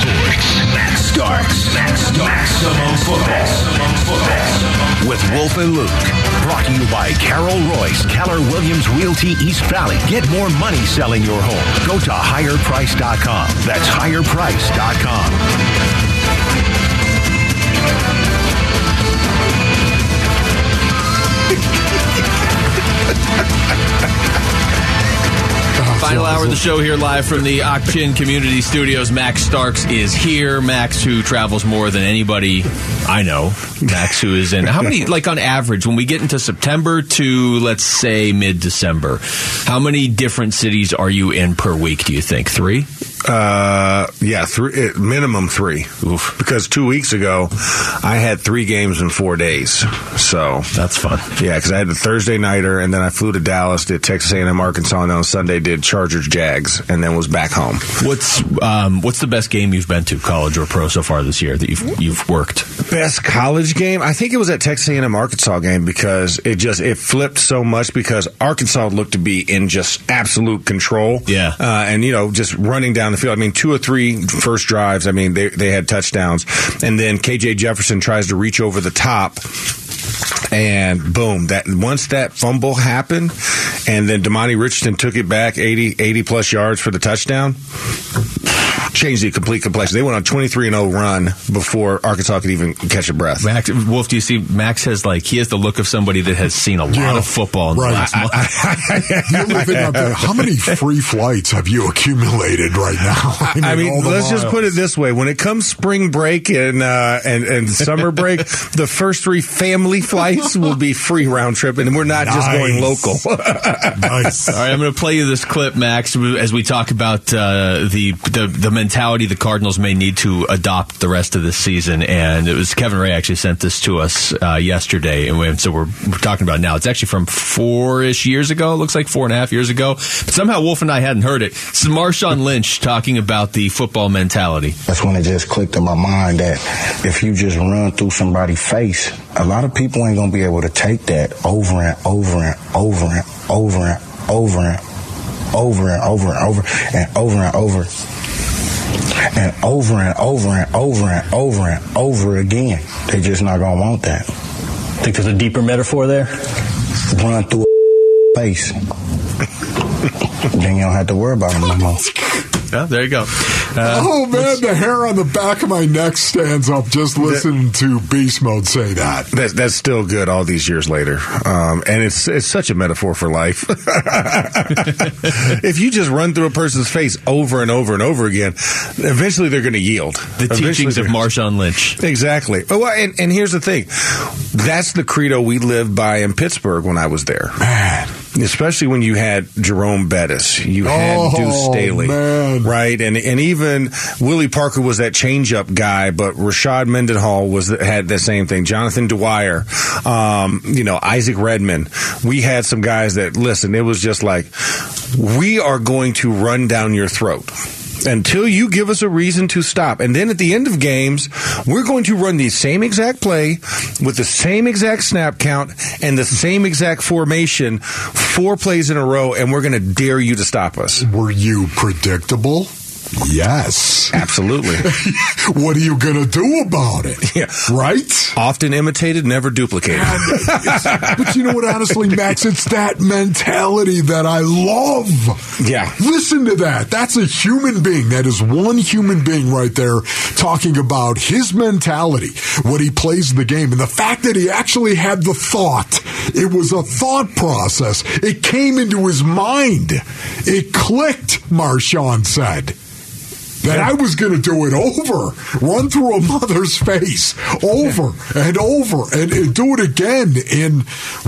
sports. Max Starks. Max. Maximum football. Maximum football. With Wolf and Luke. Brought to you by Carol Royse, Keller Williams Realty East Valley. Get more money selling your home. Go to higherprice.com. That's higherprice.com. Final hour of the show here live from the Ak-Chin Community Studios. Max Starks is here. Max, who travels more than anybody I know. Max, who is in how many, like on average, when we get into September to let's say mid December, how many different cities are you in per week? Do you think three? Uh, yeah, three eh, minimum three. Oof. Because two weeks ago, I had three games in four days. So that's fun. Yeah, because I had the Thursday nighter, and then I flew to Dallas, did Texas A&M, Arkansas, and then on Sunday did Chargers, Jags, and then was back home. What's um, what's the best game you've been to, college or pro, so far this year that you've you've worked? Best college game? I think it was that Texas A&M Arkansas game because it just it flipped so much because Arkansas looked to be in just absolute control. Yeah, uh, and you know just running down the field. I mean, two or three first drives. I mean, they they had touchdowns, and then KJ Jefferson tries to reach over the top and boom that once that fumble happened and then Demani Richardson took it back 80, 80 plus yards for the touchdown changed the complete complexion. They went on 23 and 0 run before Arkansas could even catch a breath. Max, Wolf, do you see Max has like he has the look of somebody that has seen a lot Yeah, of football in right. the last month. The only thing out there, how many free flights have you accumulated right now? I mean, all the let's just put it this way: when it comes spring break and uh, and and summer break, the first three family flights will be free round trip, and we're not just going local. nice. All right, I'm going to play you this clip, Max, as we talk about uh, the, the the mentality the Cardinals may need to adopt the rest of this season. And it was Kevin Ray actually sent this to us uh, yesterday, and so we're, we're talking about it now. It's actually from four ish years ago. Looks like four and a half years ago. But somehow Wolf and I hadn't heard it. Is Marshawn Lynch talking about the football mentality. That's when it just clicked in my mind that if you just run through somebody's face, a lot of people ain't gonna be able to take that over and over and over and over and over and over and over and over and over and over and over and over and over and over and over and over again. they're just not gonna want that. Think there's a deeper metaphor there? Run through a face. then you don't have to worry about them no more. Yeah, there you go. Uh, oh man, the hair on the back of my neck stands up just listening to Beast Mode say that. That's that's still good all these years later, um, and it's it's such a metaphor for life. if you just run through a person's face over and over and over again, eventually they're going to yield. the Eventually teachings of they're- Marshawn Lynch. Exactly. Well, and, and here's the thing. That's the credo we lived by in Pittsburgh when I was there. Man. Especially when you had Jerome Bettis, you had Oh, Deuce Staley, man. right? And and even Willie Parker was that changeup guy, but Rashard Mendenhall was had the same thing. Jonathan Dwyer, um, you know Isaac Redman. We had some guys that listen. It was just like we are going to run down your throat until you give us a reason to stop. And then at the end of games, we're going to run the same exact play with the same exact snap count and the same exact formation four plays in a row, and we're going to dare you to stop us. Were you predictable? Yes. Absolutely. what are you going to do about it? Yeah. Right? Often imitated, never duplicated. but you know what, honestly, Max, it's that mentality that I love. Yeah. Listen to that. That's a human being. That is one human being right there talking about his mentality what he plays the game. And the fact that he actually had the thought. It was a thought process. It came into his mind. It clicked, Marshawn said. That I was going to do it over, run through a mother's face, over and over, and, and do it again. And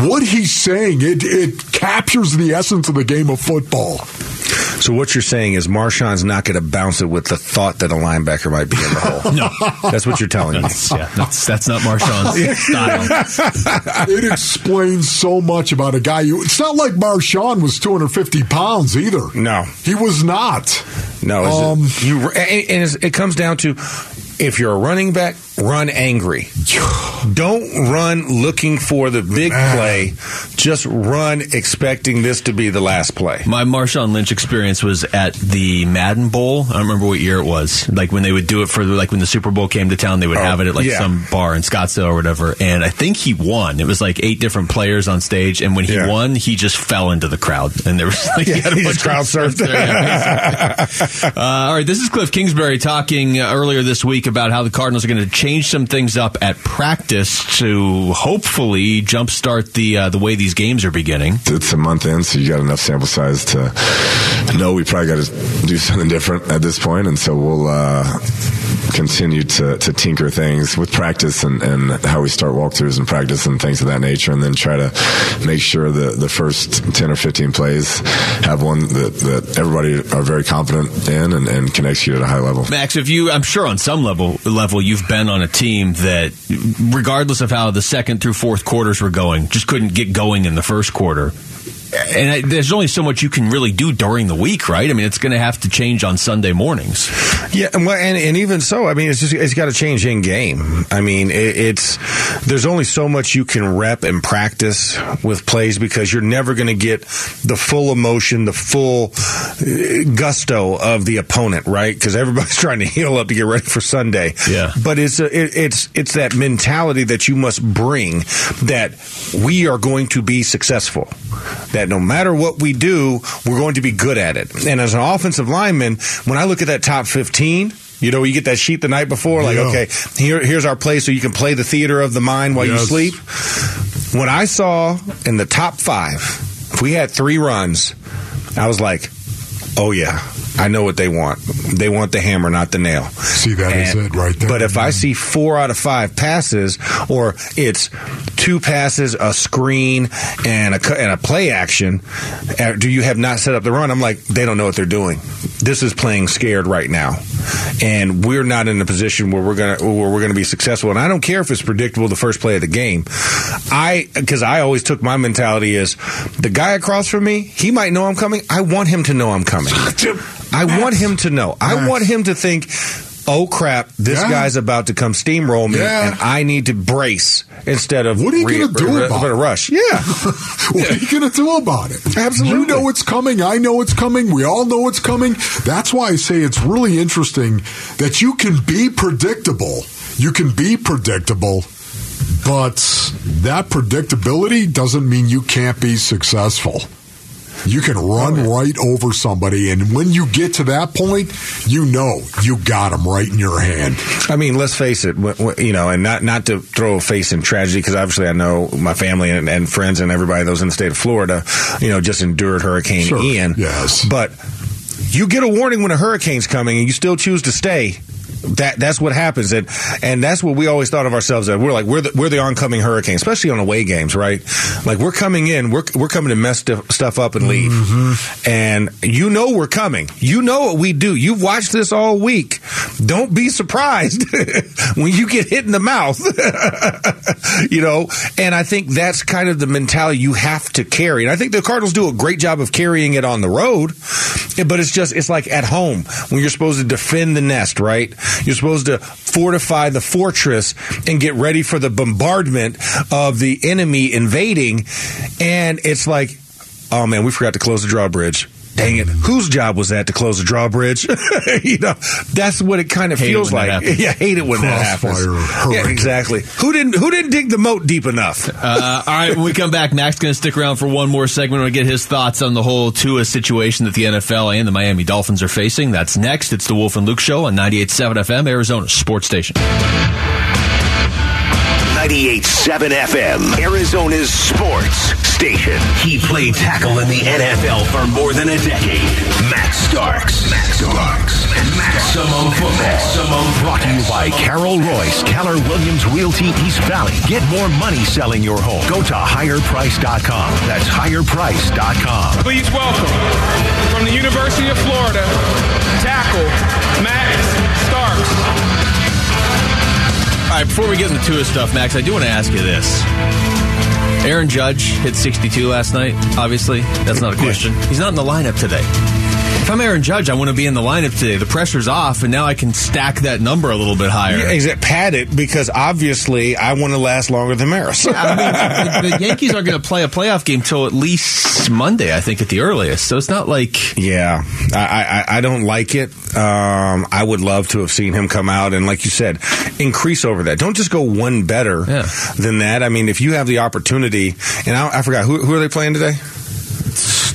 what he's saying, it it captures the essence of the game of football. So what you're saying is Marshawn's not going to bounce it with the thought that a linebacker might be in the hole. No. That's what you're telling me. That's, yeah, that's, that's not Marshawn's style. it explains so much about a guy. You, it's not like Marshawn was 250 pounds either. No. He was not. No, it's Um, you and and it comes down to if you're a running back run angry. Don't run looking for the big play. Just run expecting this to be the last play. My Marshawn Lynch experience was at the Madden Bowl. I don't remember what year it was. Like when they would do it for like when the Super Bowl came to town, they would Oh, have it at like yeah. some bar in Scottsdale or whatever. And I think he won. It was like eight different players on stage, and when he Yeah. won, he just fell into the crowd, and there was like Yeah, had a he bunch just of crowd surfed. there, yeah, uh, all right, this is Cliff Kingsbury talking uh, earlier this week about how the Cardinals are going to change some things up at practice to hopefully jumpstart the uh, the way these games are beginning. it's a month in, so you got enough sample size to know we probably got to do something different at this point, and so we'll uh, continue to, to tinker things with practice and, and how we start walkthroughs and practice and things of that nature, and then try to make sure that the first ten or fifteen plays have one that, that everybody are very confident in and, and can execute at a high level. Max, if you, I'm sure on some level, level you've been on a team that, regardless of how the second through fourth quarters were going, just couldn't get going in the first quarter. And I, there's only so much you can really do during the week, right? I mean, it's going to have to change on Sunday mornings. Yeah, and, well, and and even so, I mean, it's just it's got to change in game. I mean, it, it's there's only so much you can rep and practice with plays because you're never going to get the full emotion, the full uh, gusto of the opponent, right? Because everybody's trying to heal up to get ready for Sunday. Yeah. but it's a, it, it's it's that mentality that you must bring that we are going to be successful. That no matter what we do, we're going to be good at it. And as an offensive lineman, when I look at that top 15, you know, you get that sheet the night before, like, Yeah. okay, here, here's our play so you can play the theater of the mind while Yes. you sleep. When I saw in the top five, if we had three runs, I was like, oh, yeah, I know what they want. They want the hammer, not the nail. See, that is it right there. But if I see four out of five passes, or it's two passes, a screen, and a and a play action, uh, do you have not set up the run? I'm like, they don't know what they're doing. This is playing scared right now, and we're not in a position where we're gonna where we're gonna be successful. And I don't care if it's predictable the first play of the game. I because I always took my mentality is the guy across from me, he might know I'm coming. I want him to know I'm coming. I want him to know. I want him to think, oh crap, this Yeah. guy's about to come steamroll me, Yeah. and I need to brace instead of What are you re- gonna do re- about it? rush. Yeah, what are you going to do about it? Absolutely. You know it's coming. I know it's coming. We all know it's coming. That's why I say it's really interesting that you can be predictable. You can be predictable, but that predictability doesn't mean you can't be successful. You can run right over somebody, and when you get to that point, you know you got them right in your hand. I mean, let's face it, you know, and not not to throw a face in tragedy because obviously I know my family and, and friends and everybody that was in the state of Florida, you know, just endured Hurricane Sure, Ian. yes. but you get a warning when a hurricane's coming and you still choose to stay. That that's what happens, and and that's what we always thought of ourselves as. We're like we're the, we're the oncoming hurricane, especially on away games, right? Like we're coming in, we're we're coming to mess stuff, stuff up and leave, mm-hmm. and you know we're coming. You know what we do. You've watched this all week. Don't be surprised when you get hit in the mouth, you know. And I think that's kind of the mentality you have to carry. And I think the Cardinals do a great job of carrying it on the road, but it's just it's like at home when you're supposed to defend the nest, right? You're supposed to fortify the fortress and get ready for the bombardment of the enemy invading, and it's like, oh man, we forgot to close the drawbridge. Dang it! Whose job was that to close the drawbridge? you know, that's what it kind of Hate feels like. happens. Yeah, hate it when that happens. Crossfire Yeah, exactly. Who didn't Who didn't dig the moat deep enough? Uh, all right, when we come back, Mac's going to stick around for one more segment. We're to get his thoughts on the whole Tua situation that the NFL and the Miami Dolphins are facing. That's next. It's the Wolf and Luke Show on 98.7 FM, Arizona Sports Station. 98.7 FM, Arizona's sports station. He played tackle in the NFL for more than a decade. Max Starks. Max Starks. Maximum football. Maximum brought to you by Carol Royse, Keller Williams Realty East Valley. Get more money selling your home. Go to higherprice.com. That's higherprice.com. Please welcome from the University of Florida, tackle Max Starks. All right, before we get into Tua stuff, Max, I do want to ask you this. Aaron Judge hit 62 last night, obviously. That's not a question. He's not in the lineup today. If I'm Aaron Judge, I want to be in the lineup today. The pressure's off, and now I can stack that number a little bit higher. Yeah, is it pad it because obviously I want to last longer than Maris. I mean, the, the Yankees are going to play a playoff game till at least Monday, I think, at the earliest. So it's not like Yeah, I, I, I don't like it. Um, I would love to have seen him come out and, like you said, increase over that. Don't just go one better Yeah. than that. I mean, if you have the opportunity, and I, I forgot who, who are they playing today?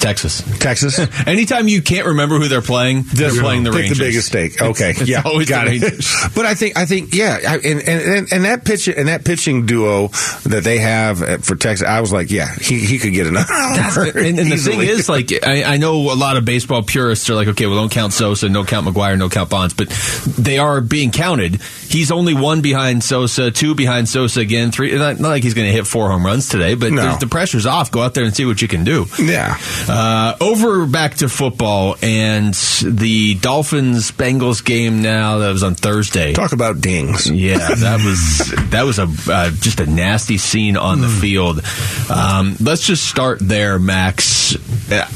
Texas. Texas. Anytime you can't remember who they're playing, they're playing the pick Rangers. the biggest stake. Okay, It's yeah, always got it. But I think I think yeah, I, and, and and and that pitch and that pitching duo that they have for Texas, I was like, yeah, he he could get another. and, and the thing is, like, I, I know a lot of baseball purists are like, okay, well, don't count Sosa, don't count McGwire, don't count Bonds, but they are being counted. He's only one behind Sosa, two behind Sosa again, three. Not, not like he's going to hit four home runs today, but No. the pressure's off. Go out there and see what you can do. yeah. Uh, over back to football and the Dolphins Bengals game now that was on Thursday. Talk about dings. Yeah, that was that was a uh, just a nasty scene on the field. Um, let's just start there, Max. Uh,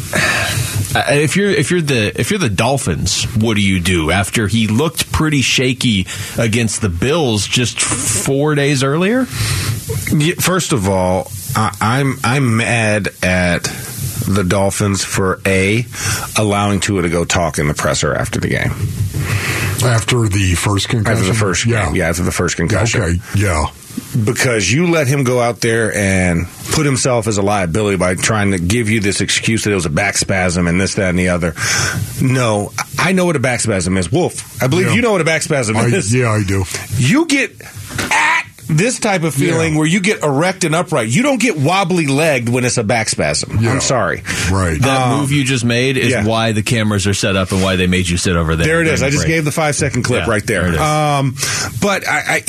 if you're if you're the if you're the Dolphins, what do you do after he looked pretty shaky against the Bills just four days earlier? First of all, I, I'm I'm mad at the Dolphins for a allowing Tua to go talk in the presser after the game. After the first concussion? After the first yeah. game, yeah, after the first concussion. Okay, yeah. because you let him go out there and put himself as a liability by trying to give you this excuse that it was a back spasm and this, that, and the other. No, I know what a back spasm is. Wolf, I believe Yeah. you know what a back spasm I, is. yeah, I do. You get at this type of feeling Yeah. where you get erect and upright. You don't get wobbly legged when it's a back spasm. Yeah. I'm sorry. Right. That move you just made is yeah. why the cameras are set up and why they made you sit over there. There it is. I just break. gave the five second clip Yeah, right there. there. Um, but I, I,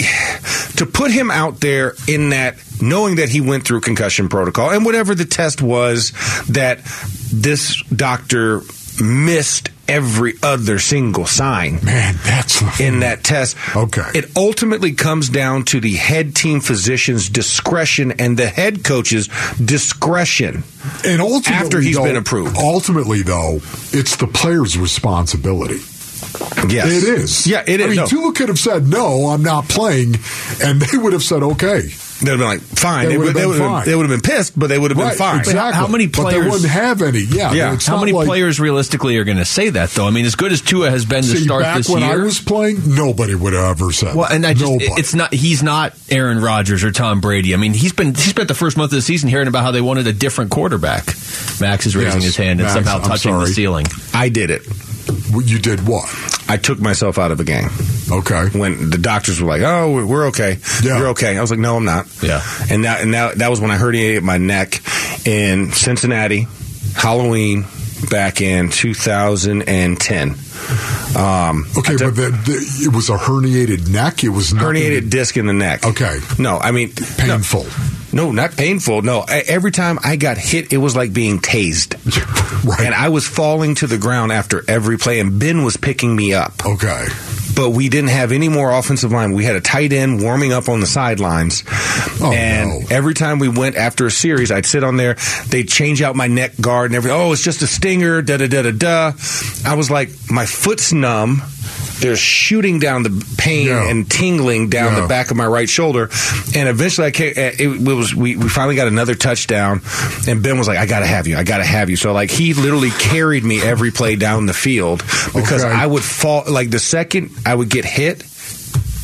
to put him out there in that, knowing that he went through concussion protocol and whatever the test was, that this doctor missed every other single sign Man, that's in that test. Okay. It ultimately comes down to the head team physician's discretion and the head coach's discretion. And ultimately, After he's though- been approved. Ultimately, though, it's the player's responsibility. Yes. It is. Yeah, it I mean, No. Tua could have said, no, I'm not playing, and they would have said, okay. They'd have been like, fine. They They, would would have they been would have fine. they would have been pissed, but they would have been Right, fine. exactly. How many But they players- wouldn't have any. Yeah. Yeah. it's How many like- players realistically are going to say that though? I mean, as good as Tua has been to See, start back this when year. I was playing, nobody would have ever said well, and I just, nobody. it's not. He's not Aaron Rodgers or Tom Brady. I mean, he's been he spent the first month of the season hearing about how they wanted a different quarterback. Max is raising Yes, his hand and Max, somehow I'm touching the ceiling. I did it. You did what? I took myself out of a game Okay. when the doctors were like, "Oh, we're- okay. Yeah. You're okay." I was like, "No, I'm not." Yeah. And that and that, that was when I herniated my neck in Cincinnati, Halloween, back in 2010. Um, Okay, took- but the, the, it was a herniated neck. It was nothing- herniated disc in the neck. Okay. No, I mean painful. No, not painful. No, I, every time I got hit, it was like being tased. right. And I was falling to the ground after every play, and Ben was picking me up. okay. But we didn't have any more offensive line. We had a tight end warming up on the sidelines. Oh, and no. every time we went after a series, I'd sit on there. They'd change out my neck guard and everything. Oh, it's just a stinger. Da da da da da. I was like, my foot's numb. They're shooting down the pain Yeah. and tingling down Yeah. the back of my right shoulder. And eventually, I came, uh, it, it was we, we finally got another touchdown. And Ben was like, "I gotta have you. I gotta have you." So like he literally carried me every play down the field because Okay. I would fall like the second I would get hit,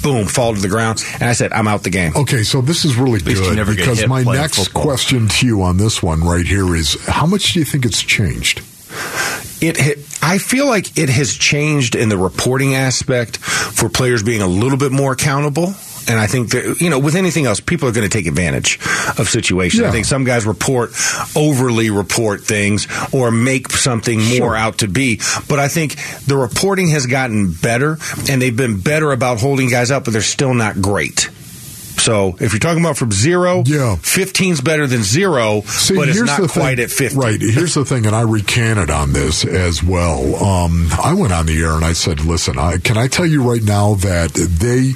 boom, fall to the ground, and I said, "I'm out the game." Okay, so this is really good never because my next football. question to you on this one right here is how much do you think it's changed? It I feel like it has changed in the reporting aspect for players being a little bit more accountable. And I think that, you know, with anything else, people are going to take advantage of situations. Yeah. I think some guys report, overly report things or make something more out to be. But I think the reporting has gotten better and they've been better about holding guys up, but they're still not great. So if you're talking about from zero, Yeah. 15's better than zero, See, but it's not quite thing, at 50. Right. Here's the thing, and I recanted on this as well. Um, I went on the air and I said, "Listen, I, can I tell you right now that they,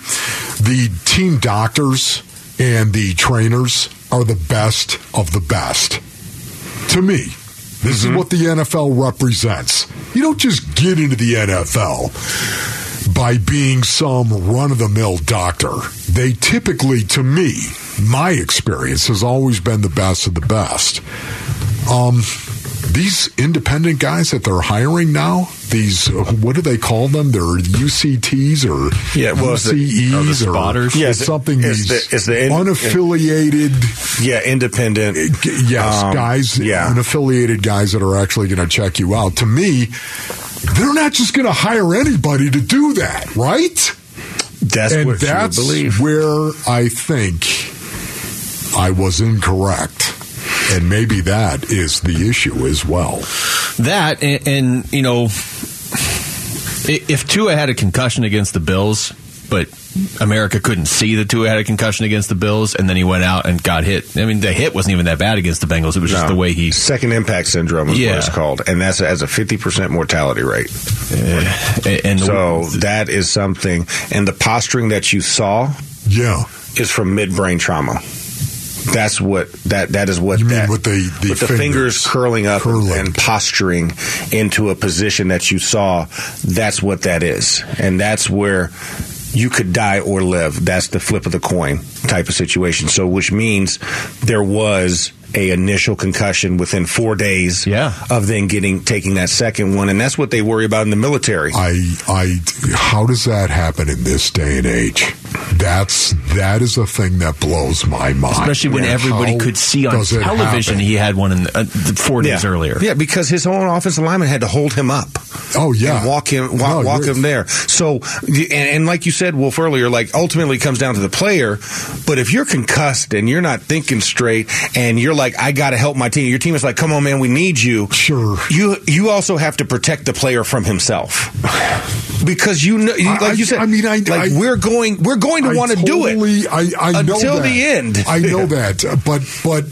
the team doctors and the trainers, are the best of the best to me." This Mm-hmm. is what the NFL represents. You don't just get into the NFL by being some run of the mill doctor. They typically, to me, my experience has always been the best of the best. Um, these independent guys that they're hiring now, these uh, what do they call them? They're UCTs or Yeah, well, it's the- UCEs oh, the or? Yeah, it's it's something. it's these the- it's the in- unaffiliated. Yeah, independent. Yes, Um, guys, yeah. unaffiliated guys that are actually going to check you out. To me, they're not just going to hire anybody to do that, right? That's and what that's you where I think I was incorrect. And maybe that is the issue as well. That and, and you know, if Tua had a concussion against the Bills, but America couldn't see that Tua had a concussion against the Bills, and then he went out and got hit. I mean, the hit wasn't even that bad against the Bengals. It was just No. the way he. second impact syndrome is Yeah. what it's called, and that's as a fifty percent mortality rate. And the, So that is something, and the posturing that you saw Yeah. is from midbrain trauma. That's what that that is what You mean that, with the- the with the fingers fingers curling up curling. and posturing into a position that you saw. That's what that is, and that's where you could die or live. That's the flip of the coin type of situation. So, which means there was a initial concussion within four days Yeah. of then getting taking that second one, and that's what they worry about in the military. I, I, how does that happen in this day and age? That's that is a thing that blows my mind. especially when Yeah. everybody How could see on television happen? he had one in uh, four days yeah. earlier. Yeah, because his own offensive lineman had to hold him up. Oh yeah, and walk him walk, No, walk him there. So and, and like you said, Wolf earlier, like ultimately it comes down to the player. But if you're concussed and you're not thinking straight, and you're like, I got to help my team. Your team is like, come on, man, we need you. Sure. You you also have to protect the player from himself. Because you know, you- I- like you said, I mean, I- like I- we're going, we're going to want to do it. totally- I, I know until the end. I know that, but but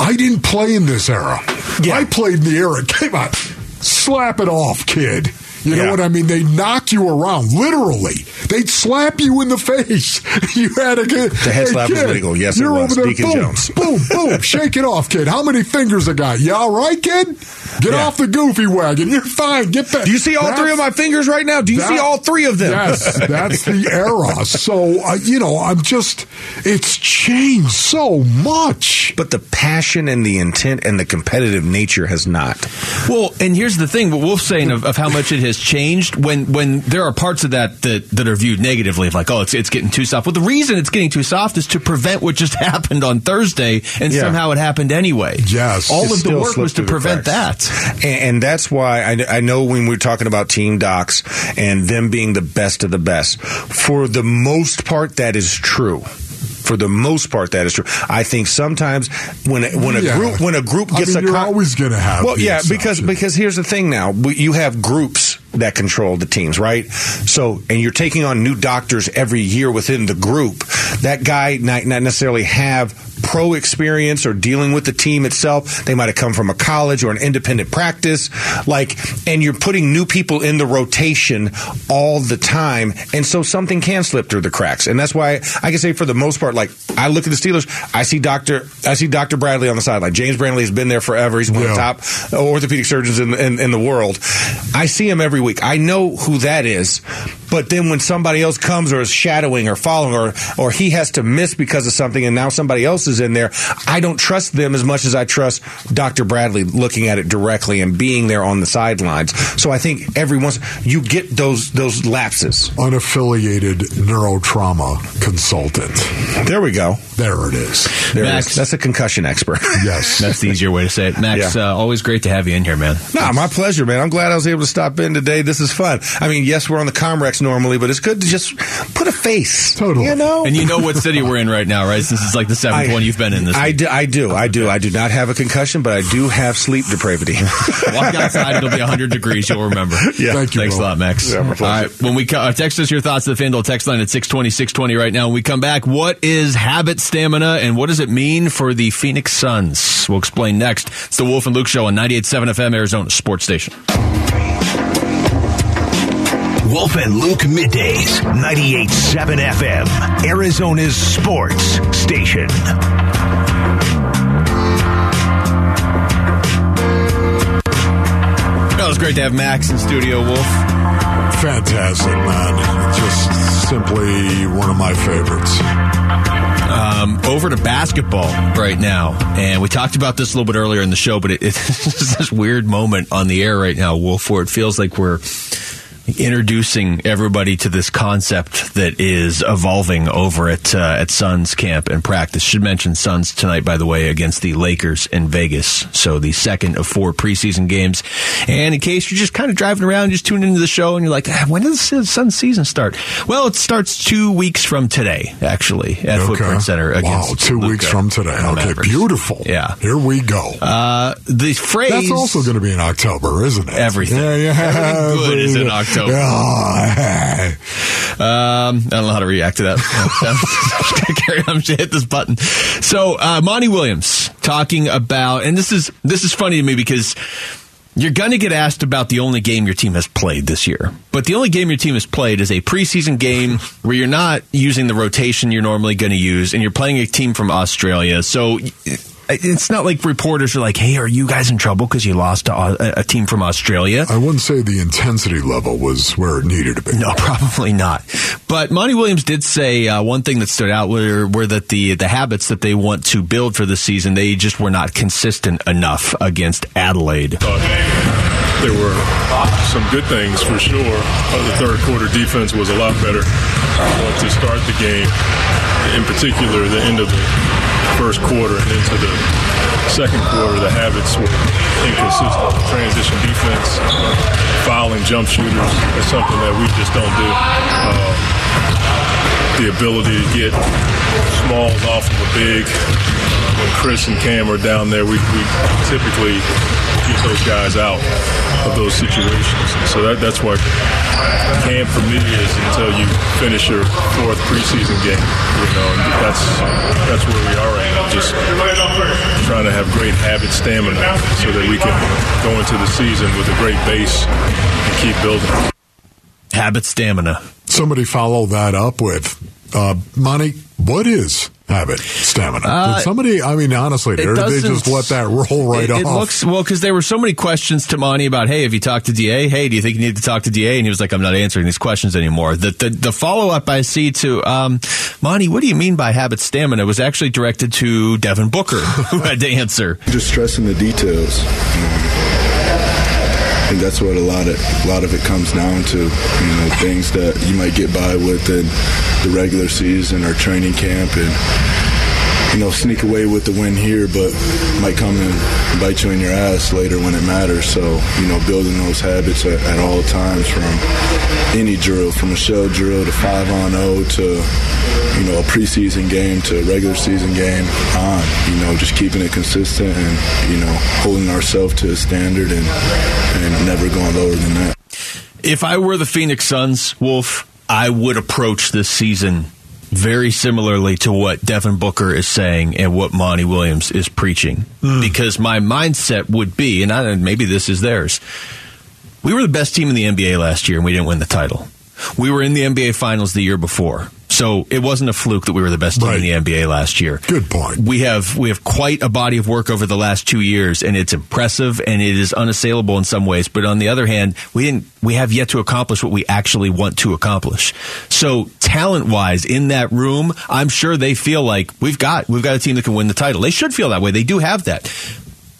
I didn't play in this era. Yeah. I played in the era. Come on, slap it off, kid. You know Yeah. what I mean? They knock you around, literally. They'd slap you in the face. You had a good. The head hey, slap was kid, legal. Yes, it you're was. over there. Deacon boom, Jones. boom, boom. Shake it off, kid. How many fingers I got? You all right, kid? Get Yeah. off the goofy wagon. You're fine. Get back. Do you see all three of my fingers right now? Do you see all three of them? Yes, that's the era. So, uh, you know, I'm just, it's changed so much. But the passion and the intent and the competitive nature has not. Well, and here's the thing: what Wolf's saying of, of how much it has changed. When when there are parts of that that, that are viewed negatively, of like, oh, it's it's getting too soft. Well, the reason it's getting too soft is to prevent what just happened on Thursday, and Yeah. somehow it happened anyway. Yes. all of the work was to prevent cracks. that. And, and that's why I, I know when we're talking about team docs and them being the best of the best, for the most part, that is true. For the most part, that is true. I think sometimes when a, when a Yeah. group when a group I gets mean, a you're con- always going to have. well, the yeah, because exception. because here's the thing. Now you have groups that control the teams, right? So, and you're taking on new doctors every year within the group. That guy might not necessarily have pro experience or dealing with the team itself. They might have come from a college or an independent practice, like, and you're putting new people in the rotation all the time, and so something can slip through the cracks. And that's why I can say, for the most part, like I look at the Steelers, I see Doctor, I see Doctor Bradley on the sideline. James Bradley has been there forever. He's one of the top orthopedic surgeons in, in, in the world. I see him every week. I know who that is. But then when somebody else comes or is shadowing or following or or he has to miss because of something and now somebody else is in there, I don't trust them as much as I trust Dr. Bradley looking at it directly and being there on the sidelines. So I think every once you get those those lapses. unaffiliated neurotrauma consultant. There we go. There it is. There Max. is. That's a concussion expert. Yes. That's the easier way to say it. Max, Yeah. uh, always great to have you in here, man. No, my pleasure, man. I'm glad I was able to stop in today. This is fun. I mean, yes, we're on the Comrex normally, but it's good to just put a face. Totally. You know? And you know what city we're in right now, right? Since it's like the seventh one you've been in this. I week. do, I do. I do. I do not have a concussion, but I do have sleep depravity. Walk outside, it'll be 100 degrees. You'll remember. Yeah. Thank you, Thanks Will. a lot, Max. Yeah, my All pleasure. right. When we co- uh, text us your thoughts to the FanDuel text line at 620, 620 right now. When we come back, what is habit stamina and what does it mean for the Phoenix Suns? We'll explain next. It's the Wolf and Luke Show on 98.7 FM, Arizona Sports Station. Wolf and Luke middays, 98.7 FM, Arizona's sports station. It was great to have Max in studio, Wolf. Fantastic, man. Just simply one of my favorites. Um, over to basketball right now, and we talked about this a little bit earlier in the show, but it, it's this weird moment on the air right now, Wolf, where it feels like we're introducing everybody to this concept that is evolving over at uh, at Suns camp and practice. Should mention Suns tonight, by the way, against the Lakers in Vegas. So the second of four preseason games. And in case you're just kind of driving around, just tuning into the show, and you're like, ah, when does the Suns season start? Well, it starts two weeks from today, actually, at Okay. Footprint Center. Against Wow, two Luka weeks from today. Okay, beautiful. Yeah. Here we go. Uh, the phrase That's also going to be in October, isn't it? Everything. Yeah, yeah. Everything good is in October. Um, I don't know how to react to that. I'm just gonna carry on. I'm just gonna hit this button. So, uh, Monty Williams talking about, and this is this is funny to me because you're going to get asked about the only game your team has played this year. But the only game your team has played is a preseason game where you're not using the rotation you're normally going to use, and you're playing a team from Australia. So. It's not like reporters are like, "Hey, are you guys in trouble because you lost to a, a team from Australia?" I wouldn't say the intensity level was where it needed to be. No, probably not. But Monty Williams did say uh, one thing that stood out were, were that the the habits that they want to build for the season they just were not consistent enough against Adelaide. thought there were some good things for sure. Uh, the third quarter defense was a lot better uh, to start the game. In particular, the end of the first quarter and into the second quarter, the habits were inconsistent. Transition defense, fouling jump shooters, is something that we just don't do. Uh, the ability to get smalls off of a big. Uh, when Chris and Cam are down there, we, we typically keep those guys out of those situations. And so that, that's what camp for me is until you finish your fourth preseason game. You know, and that's that's where we are right now. Just trying to have great habit stamina so that we can go into the season with a great base and keep building. Habit stamina. Somebody follow that up with, uh, Monty, what is habit stamina? Uh, Did somebody, I mean, honestly, or did they just let that roll right it, off? It looks well because there were so many questions to Monty about, hey, have you talked to Da? Hey, do you think you need to talk to Da? And he was like, I'm not answering these questions anymore. The the, the follow up I see to um, Monty, what do you mean by habit stamina? Was actually directed to Devin Booker, who had to answer. just stressing the details. I think that's what a lot of a lot of it comes down to. You know, things that you might get by with in the regular season or training camp, and you know, sneak away with the win here, but might come and bite you in your ass later when it matters. So, you know, building those habits at, at all times from any drill, from a shell drill to five on O to you know a preseason game to a regular season game on. You know, just keeping it consistent and you know holding ourselves to a standard and and never going lower than that. If I were the Phoenix Suns, Wolf, I would approach this season very similarly to what Devin Booker is saying and what Monty Williams is preaching. Hmm. Because my mindset would be, and I, maybe this is theirs, we were the best team in the NBA last year and we didn't win the title. We were in the NBA Finals the year before. So it wasn't a fluke that we were the best team in the NBA last year. Good point. We have we have quite a body of work over the last two years, and it's impressive and it is unassailable in some ways. But on the other hand, we didn't we have yet to accomplish what we actually want to accomplish. So talent wise, in that room, I'm sure they feel like we've got we've got a team that can win the title. They should feel that way. They do have that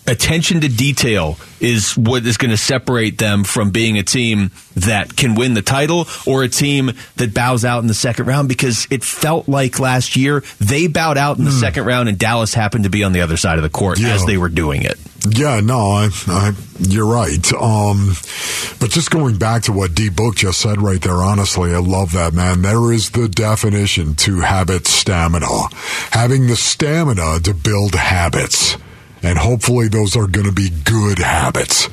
attention to detail is what is going to separate them from being a team that can win the title or a team that bows out in the second round because it felt like last year they bowed out in the second round and Dallas happened to be on the other side of the court Yeah. as they were doing it. Yeah, no, I, I, you're right. Um, but just going back to what D Book just said right there, honestly, I love that, man. There is the definition to habit stamina. Having the stamina to build habits. And hopefully those are going to be good habits.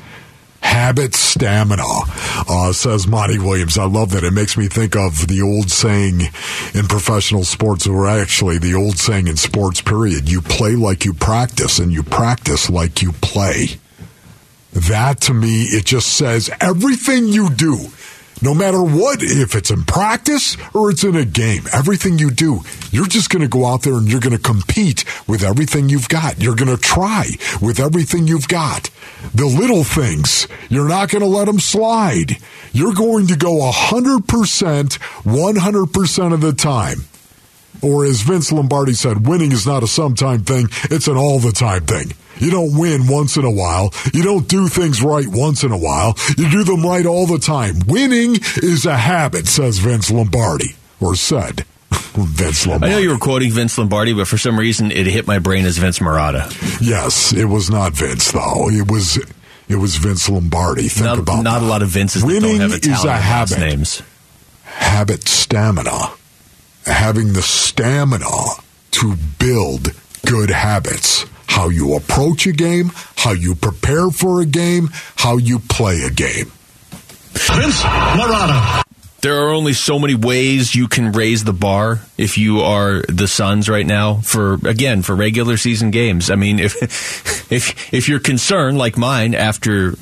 Habit stamina, uh, says Monty Williams. I love that. It makes me think of the old saying in professional sports, or actually the old saying in sports, period. You play like you practice, and you practice like you play. That to me, it just says everything you do No matter what, if it's in practice or it's in a game, everything you do, you're just going to go out there and you're going to compete with everything you've got. You're going to try with everything you've got. The little things, you're not going to let them slide. You're going to go 100%, 100% of the time. Or as Vince Lombardi said, winning is not a sometime thing, it's an all the time thing. You don't win once in a while. You don't do things right once in a while. You do them right all the time. Winning is a habit, says Vince Lombardi, or said Vince Lombardi. I know you were quoting Vince Lombardi, but for some reason it hit my brain as Vince Marotta. Yes, it was not Vince though. It was it was Vince Lombardi. Think not, about not that. a lot of Vinces that Winning don't have is a habit. names. Habit stamina. Having the stamina to build good habits. How you approach a game, how you prepare for a game, how you play a game. Vince Marotta. There are only so many ways you can raise the bar if you are the Suns right now for again for regular season games. I mean, if if if your concern like mine after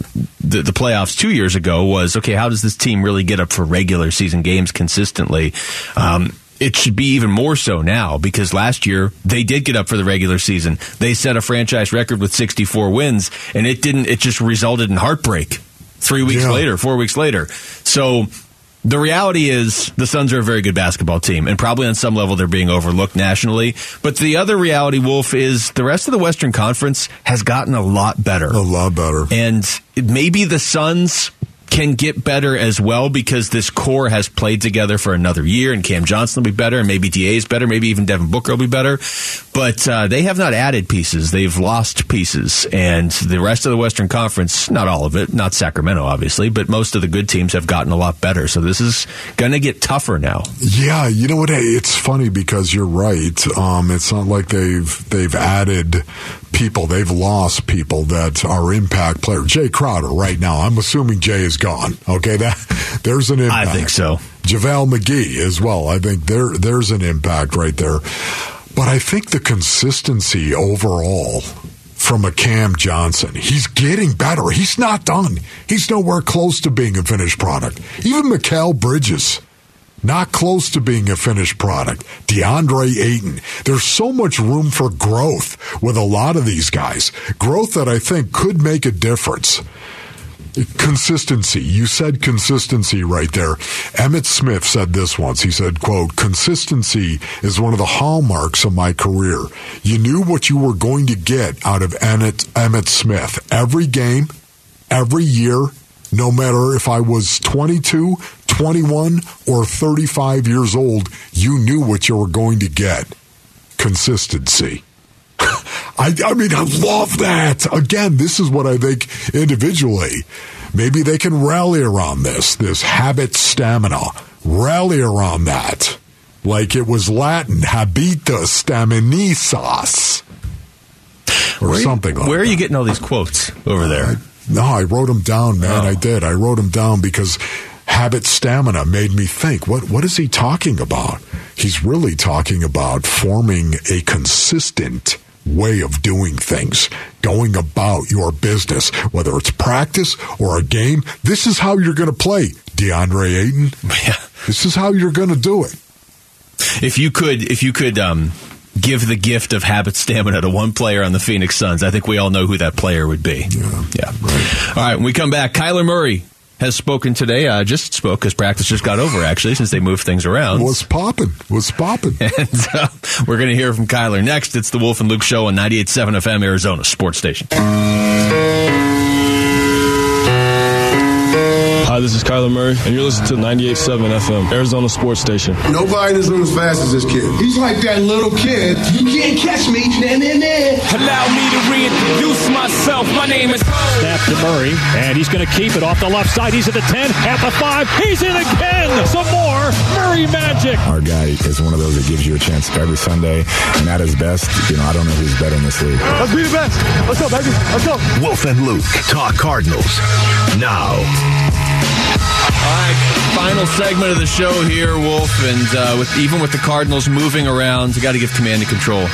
the, the playoffs two years ago was okay, how does this team really get up for regular season games consistently? Um, it should be even more so now because last year they did get up for the regular season. They set a franchise record with 64 wins, and it didn't. It just resulted in heartbreak three weeks Yeah. later, four weeks later. So the reality is the Suns are a very good basketball team, and probably on some level they're being overlooked nationally. But the other reality, Wolf, is the rest of the Western Conference has gotten a lot better. A lot better. And maybe the Suns can get better as well because this core has played together for another year, and Cam Johnson will be better, and maybe Da is better, maybe even Devin Booker will be better. But uh, they have not added pieces; they've lost pieces, and the rest of the Western Conference, not all of it, not Sacramento, obviously, but most of the good teams have gotten a lot better. So this is going to get tougher now. Yeah, you know what? It's funny because you're right. Um, it's not like they've they've added people; they've lost people that are impact players. Jae Crowder, right now, I'm assuming Jay is gone. Okay, that there's an impact. I think so. JaVale McGee as well. I think there there's an impact right there. But I think the consistency overall from a Cam Johnson, he's getting better. He's not done. He's nowhere close to being a finished product. Even Mikal Bridges, not close to being a finished product. DeAndre Ayton. There's so much room for growth with a lot of these guys. Growth that I think could make a difference. Consistency. You said consistency right there. Emmitt Smith said this once. He said, quote, consistency is one of the hallmarks of my career. You knew what you were going to get out of Emmitt, Emmitt Smith. Every game, every year, no matter if I was 22, 21, or 35 years old, you knew what you were going to get. Consistency. I, I mean, I love that. Again, this is what I think individually. Maybe they can rally around this, this habit stamina. Rally around that. Like it was Latin, habita staminisas. Or Where you- something like Where are that. you getting all these quotes over there? No, I wrote them down, man. Oh. I did. I wrote them down because habit stamina made me think. What what is he talking about? He's really talking about forming a consistent way of doing things, going about your business, whether it's practice or a game. This is how you're going to play, DeAndre Ayton. Yeah. This is how you're going to do it. If you could, if you could um, give the gift of habit stamina to one player on the Phoenix Suns, I think we all know who that player would be. Yeah. right. All right. When we come back, Kyler Murray has spoken today. Uh, just spoke because practice just got over actually, since they moved things around. Was popping. Was popping. and uh, we're going to hear from Kyler next. It's the Wolf and Luke Show on 98.7 FM Arizona Sports Station. Hi, this is Kyler Murray, and you're listening to 98.7 FM, Arizona Sports Station. Nobody in this room as fast as this kid. He's like that little kid. You can't catch me. Nah, nah, nah. Allow me to reintroduce myself. My name is. Snap to Murray, and he's going to keep it off the left side. He's at the 10, at the 5. He's in again. Some more Murray magic. Our guy is one of those that gives you a chance every Sunday, and at his best, you know, I don't know who's better in this league. Let's be the best. Let's go, baby. Let's go. Wolf and Luke talk Cardinals now. All right, final segment of the show here, Wolf, and uh, with even with the Cardinals moving around, you got to give command and control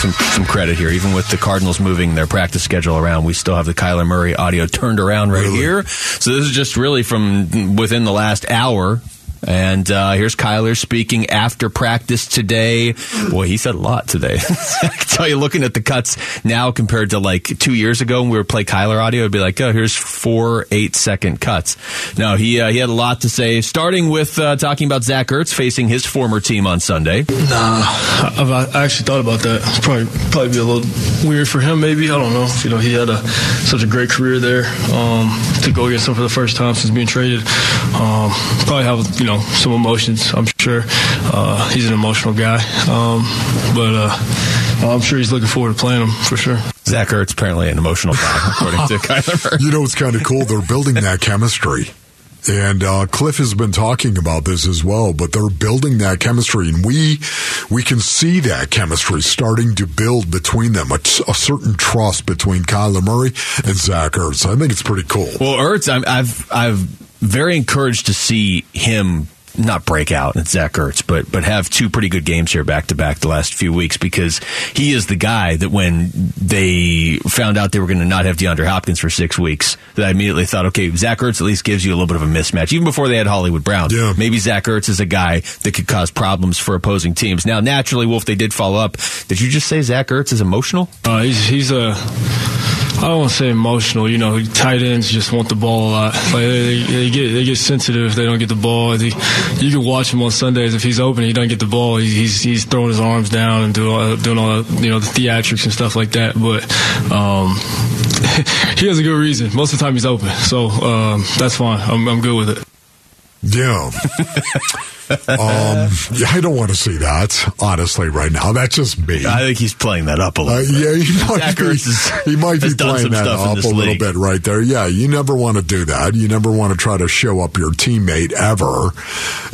some some credit here. Even with the Cardinals moving their practice schedule around, we still have the Kyler Murray audio turned around right here. So this is just really from within the last hour. And uh, here's Kyler speaking after practice today. Boy, he said a lot today. I can tell you, looking at the cuts now compared to like two years ago when we would play Kyler audio, it'd be like, oh, here's four eight second cuts. No, he uh, he had a lot to say, starting with uh, talking about Zach Ertz facing his former team on Sunday. Nah, I've I actually thought about that. It's probably probably be a little weird for him. Maybe I don't know. You know, he had a such a great career there. Um, to go against him for the first time since being traded, um, probably have you know some emotions. I'm sure uh, he's an emotional guy, um, but uh, I'm sure he's looking forward to playing him for sure. Zach Ertz apparently an emotional guy, according to Kyler Murray. You know, it's kind of cool. They're building that chemistry. And uh, Cliff has been talking about this as well, but they're building that chemistry, and we we can see that chemistry starting to build between them, a, a certain trust between Kyler Murray and Zach Ertz. I think it's pretty cool. Well, Ertz, I'm, I've I've very encouraged to see him not break out at Zach Ertz, but but have two pretty good games here back to back the last few weeks because he is the guy that when they found out they were going to not have DeAndre Hopkins for six weeks, that I immediately thought, okay, Zach Ertz at least gives you a little bit of a mismatch. Even before they had Hollywood Brown, yeah. maybe Zach Ertz is a guy that could cause problems for opposing teams. Now, naturally, Wolf, they did follow up. Did you just say Zach Ertz is emotional? Uh, he's he's a. I don't want to say emotional. You know, tight ends just want the ball a lot. Like they, they get they get sensitive if they don't get the ball. They, you can watch him on Sundays if he's open, he doesn't get the ball. He's he's throwing his arms down and doing all, doing all you know the theatrics and stuff like that. But um, he has a good reason. Most of the time he's open, so um, that's fine. I'm, I'm good with it. Yeah. um, yeah, I don't want to see that honestly right now. That's just me. I think he's playing that up a little. Uh, yeah, he might Zach be. Has- he might be playing that up a little bit right there. Yeah, you never want to do that. You never want to try to show up your teammate ever.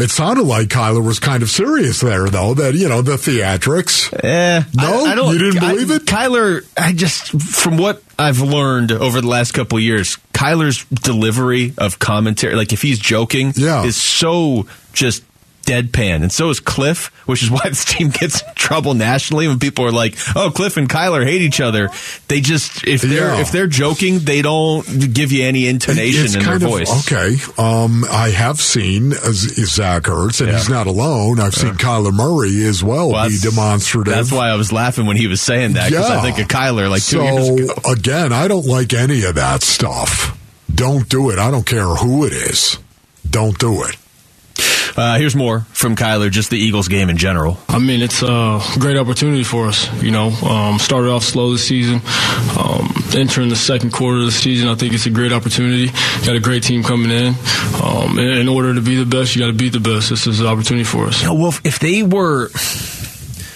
It sounded like Kyler was kind of serious there, though. That you know the theatrics. Eh, No, I, I don't, you didn't I- believe it. Kyler, I just from what I've learned over the last couple of years, Kyler's delivery of commentary, like if he's joking, Yeah. is so just deadpan, and so is Cliff, which is why this team gets in trouble nationally when people are like, "Oh, Cliff and Kyler hate each other." They just if they're Yeah. if they're joking, they don't give you any intonation It's in their of- voice. Okay. Um, I have seen Zach Ertz, and Yeah. he's not alone. I've seen Kyler Murray as well, Well, be that's- demonstrative. That's why I was laughing when he was saying that because I think of Kyler like two so, years ago. again, I don't like any of that stuff. Don't do it. I don't care who it is. Don't do it. Uh, here's more from Kyler, just the Eagles game in general. I mean, it's a great opportunity for us. You know, um, started off slow this season. Um, entering the second quarter of the season, I think it's a great opportunity. Got a great team coming in. Um, in, in order to be the best, you got to beat the best. This is an opportunity for us. You know, Wolf, if they were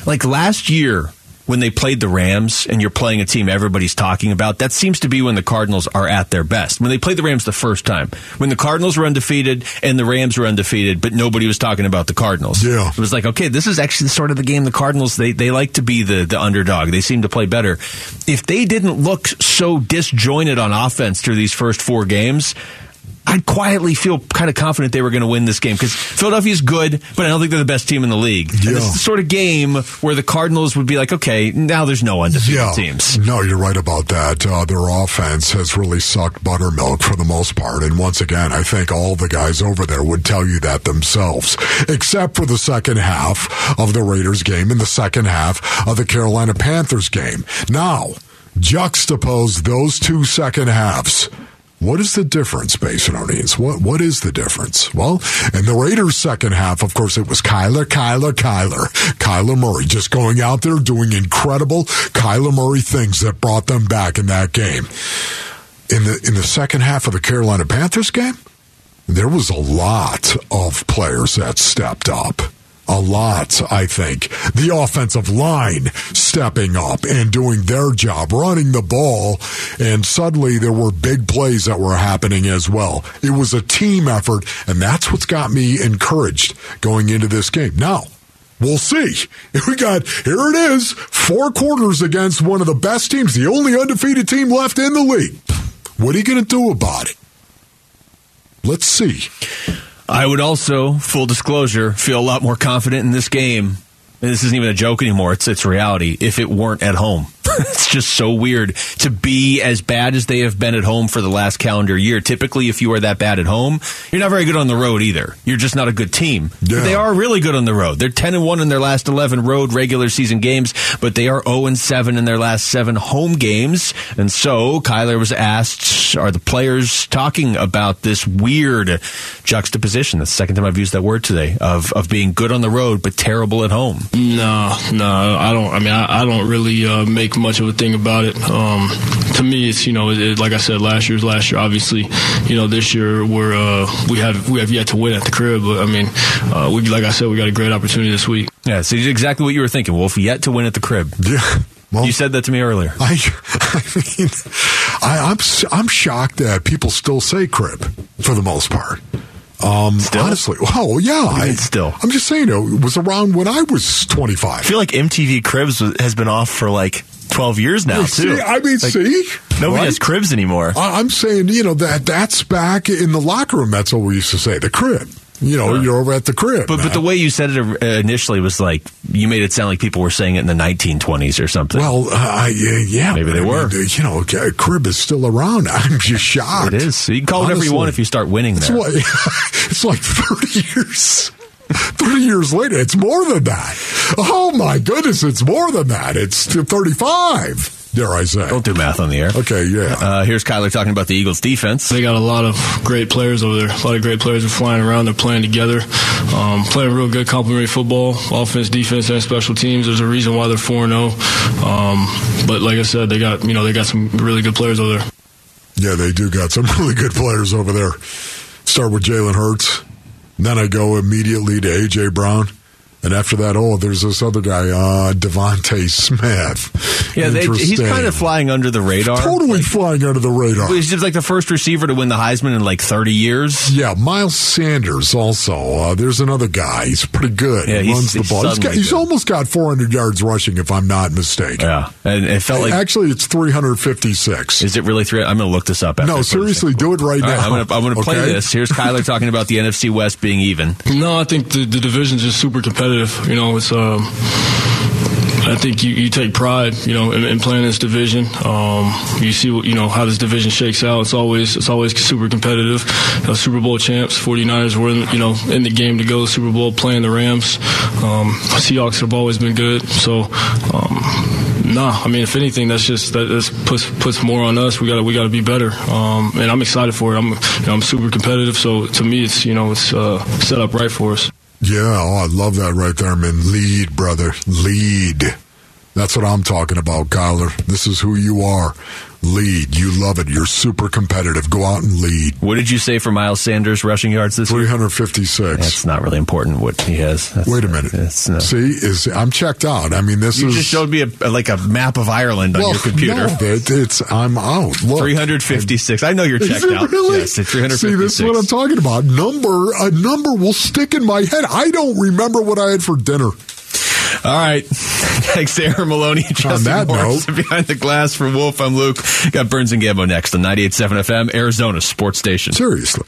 like last year when they played the Rams and you're playing a team everybody's talking about, that seems to be when the Cardinals are at their best. When they played the Rams the first time, when the Cardinals were undefeated and the Rams were undefeated, but nobody was talking about the Cardinals. Yeah. It was like, okay, this is actually the sort of the game the Cardinals, they, they like to be the, the underdog. They seem to play better. If they didn't look so disjointed on offense through these first four games, I'd quietly feel kind of confident they were going to win this game because Philadelphia's good, but I don't think they're the best team in the league. And this is the sort of game where the Cardinals would be like, okay, now there's no undefeated Yeah. teams. No, you're right about that. Uh, their offense has really sucked buttermilk for the most part. And once again, I think all the guys over there would tell you that themselves, except for the second half of the Raiders game and the second half of the Carolina Panthers game. Now, juxtapose those two second halves. What is the difference, Masononians? What what is the difference? Well, in the Raiders' second half, of course, it was Kyler, Kyler, Kyler, Kyler Murray just going out there doing incredible Kyler Murray things that brought them back in that game. In the in the second half of the Carolina Panthers game, there was a lot of players that stepped up. A lot, I think. The offensive line stepping up and doing their job, running the ball, and suddenly there were big plays that were happening as well. It was a team effort, and that's what's got me encouraged going into this game. Now, We'll see. We got, here it is, four quarters against one of the best teams, the only undefeated team left in the league. What are you going to do about it? Let's see. I would also, full disclosure, feel a lot more confident in this game and this isn't even a joke anymore. It's it's reality. If it weren't at home, it's just so weird to be as bad as they have been at home for the last calendar year. Typically, if you are that bad at home, you're not very good on the road either. You're just not a good team. But they are really good on the road. They're ten and one in their last eleven road regular season games, but they are zero and seven in their last seven home games. And so Kyler was asked, "Are the players talking about this weird juxtaposition?" That's the second time I've used that word today of of being good on the road but terrible at home. No, no, I don't. I mean, I, I don't really uh, make much of a thing about it. Um, to me, it's you know, it, it- like I said, last year's last year. Obviously, you know, this year we're uh, we have we have yet to win at the crib. But I mean, uh, we like I said, we got a great opportunity this week. Yeah, so exactly what you were thinking, Wolf. Yet to win at the crib. Yeah. you said that to me earlier. I, I mean, I, I'm s- I'm shocked that people still say crib for the most part. Um, honestly, well, yeah, I, still. I'm just saying it was around when I was 25. I feel like MTV Cribs was- has been off for like 12 years now, Yeah, too. I mean, Like, see? Nobody Right? has cribs anymore. I- I'm saying, you know, that that's back in the locker room. That's what we used to say, the crib. You know, you're over at the crib. But but the way you said it uh, initially was like you made it sound like people were saying it in the 1920s or something. Well, uh, yeah, yeah, Maybe they I were. uh, you know, crib is still around. I'm just shocked. It is. You can call it whatever you want if you start winning It's there. like, it's like 30 years. 30 years later, it's more than that. Oh my goodness, it's more than that. It's 35, dare I say. Don't do math on the air. Okay, yeah. Uh, here's Kyler talking about the Eagles defense. They got a lot of great players over there. A lot of great players are flying around. They're playing together, um, playing real good complementary football, offense, defense, and special teams. There's a reason why they're four zero. Um, but like I said, they got you know they got some really good players over there. Yeah, they do got some really good players over there. Start with Jalen Hurts. Then I go immediately to A.J. Brown. And after that, oh, there's this other guy, uh, DeVonta Smith. Yeah, they, he's kind of flying under the radar. totally flying under the radar. He's just like the first receiver to win the Heisman in like 30 years. Yeah, Miles Sanders also. Uh, there's another guy. He's pretty good. Yeah, he he's- runs the ball. He's, got, he's almost got 400 yards rushing, if I'm not mistaken. Yeah, and it felt like. Actually, it's 356. Is it really three? I'm going to look this up. After No, seriously, do it right All right, now. I'm going to I'm gonna play Okay? this. Here's Kyler talking about the NFC West being even. No, I think the, the division's just super competitive. You know, it's um, I think you, you take pride, you know, in, in playing this division. Um, you see what you know how this division shakes out. It's always it's always super competitive. You know, Super Bowl champs, 49ers were in, you know in the game to go to Super Bowl playing the Rams. Um, Seahawks have always been good. So. Um, Nah, I mean, if anything, that's just that puts puts more on us. We got we got to be better, um, and I'm excited for it. I'm you know, I'm super competitive, so to me, it's you know it's uh, set up right for us. Yeah, oh, I love that right there, man. Lead, brother. Lead. That's what I'm talking about, Kyler. This is who you are. Lead. You love it. You're super competitive. Go out and lead. What did you say for Miles Sanders rushing yards this year? 356. That's not really important what he has. That's, Wait a minute. That's, no. See, is I'm checked out. I mean, this You is just showed me a, like a map of Ireland on your computer. No, it, it's I'm out. Look, 356. I know you're Is checked it out. Really? Yes, it's 356. See, this is what I'm talking about. Number, a number will stick in my head. I don't remember what I had for dinner. All right. Thanks to Aaron Maloney and Justin that Morris. Behind the glass for Wolf, I'm Luke. Got Burns and Gambo next on 98.7 FM, Arizona Sports Station. Seriously.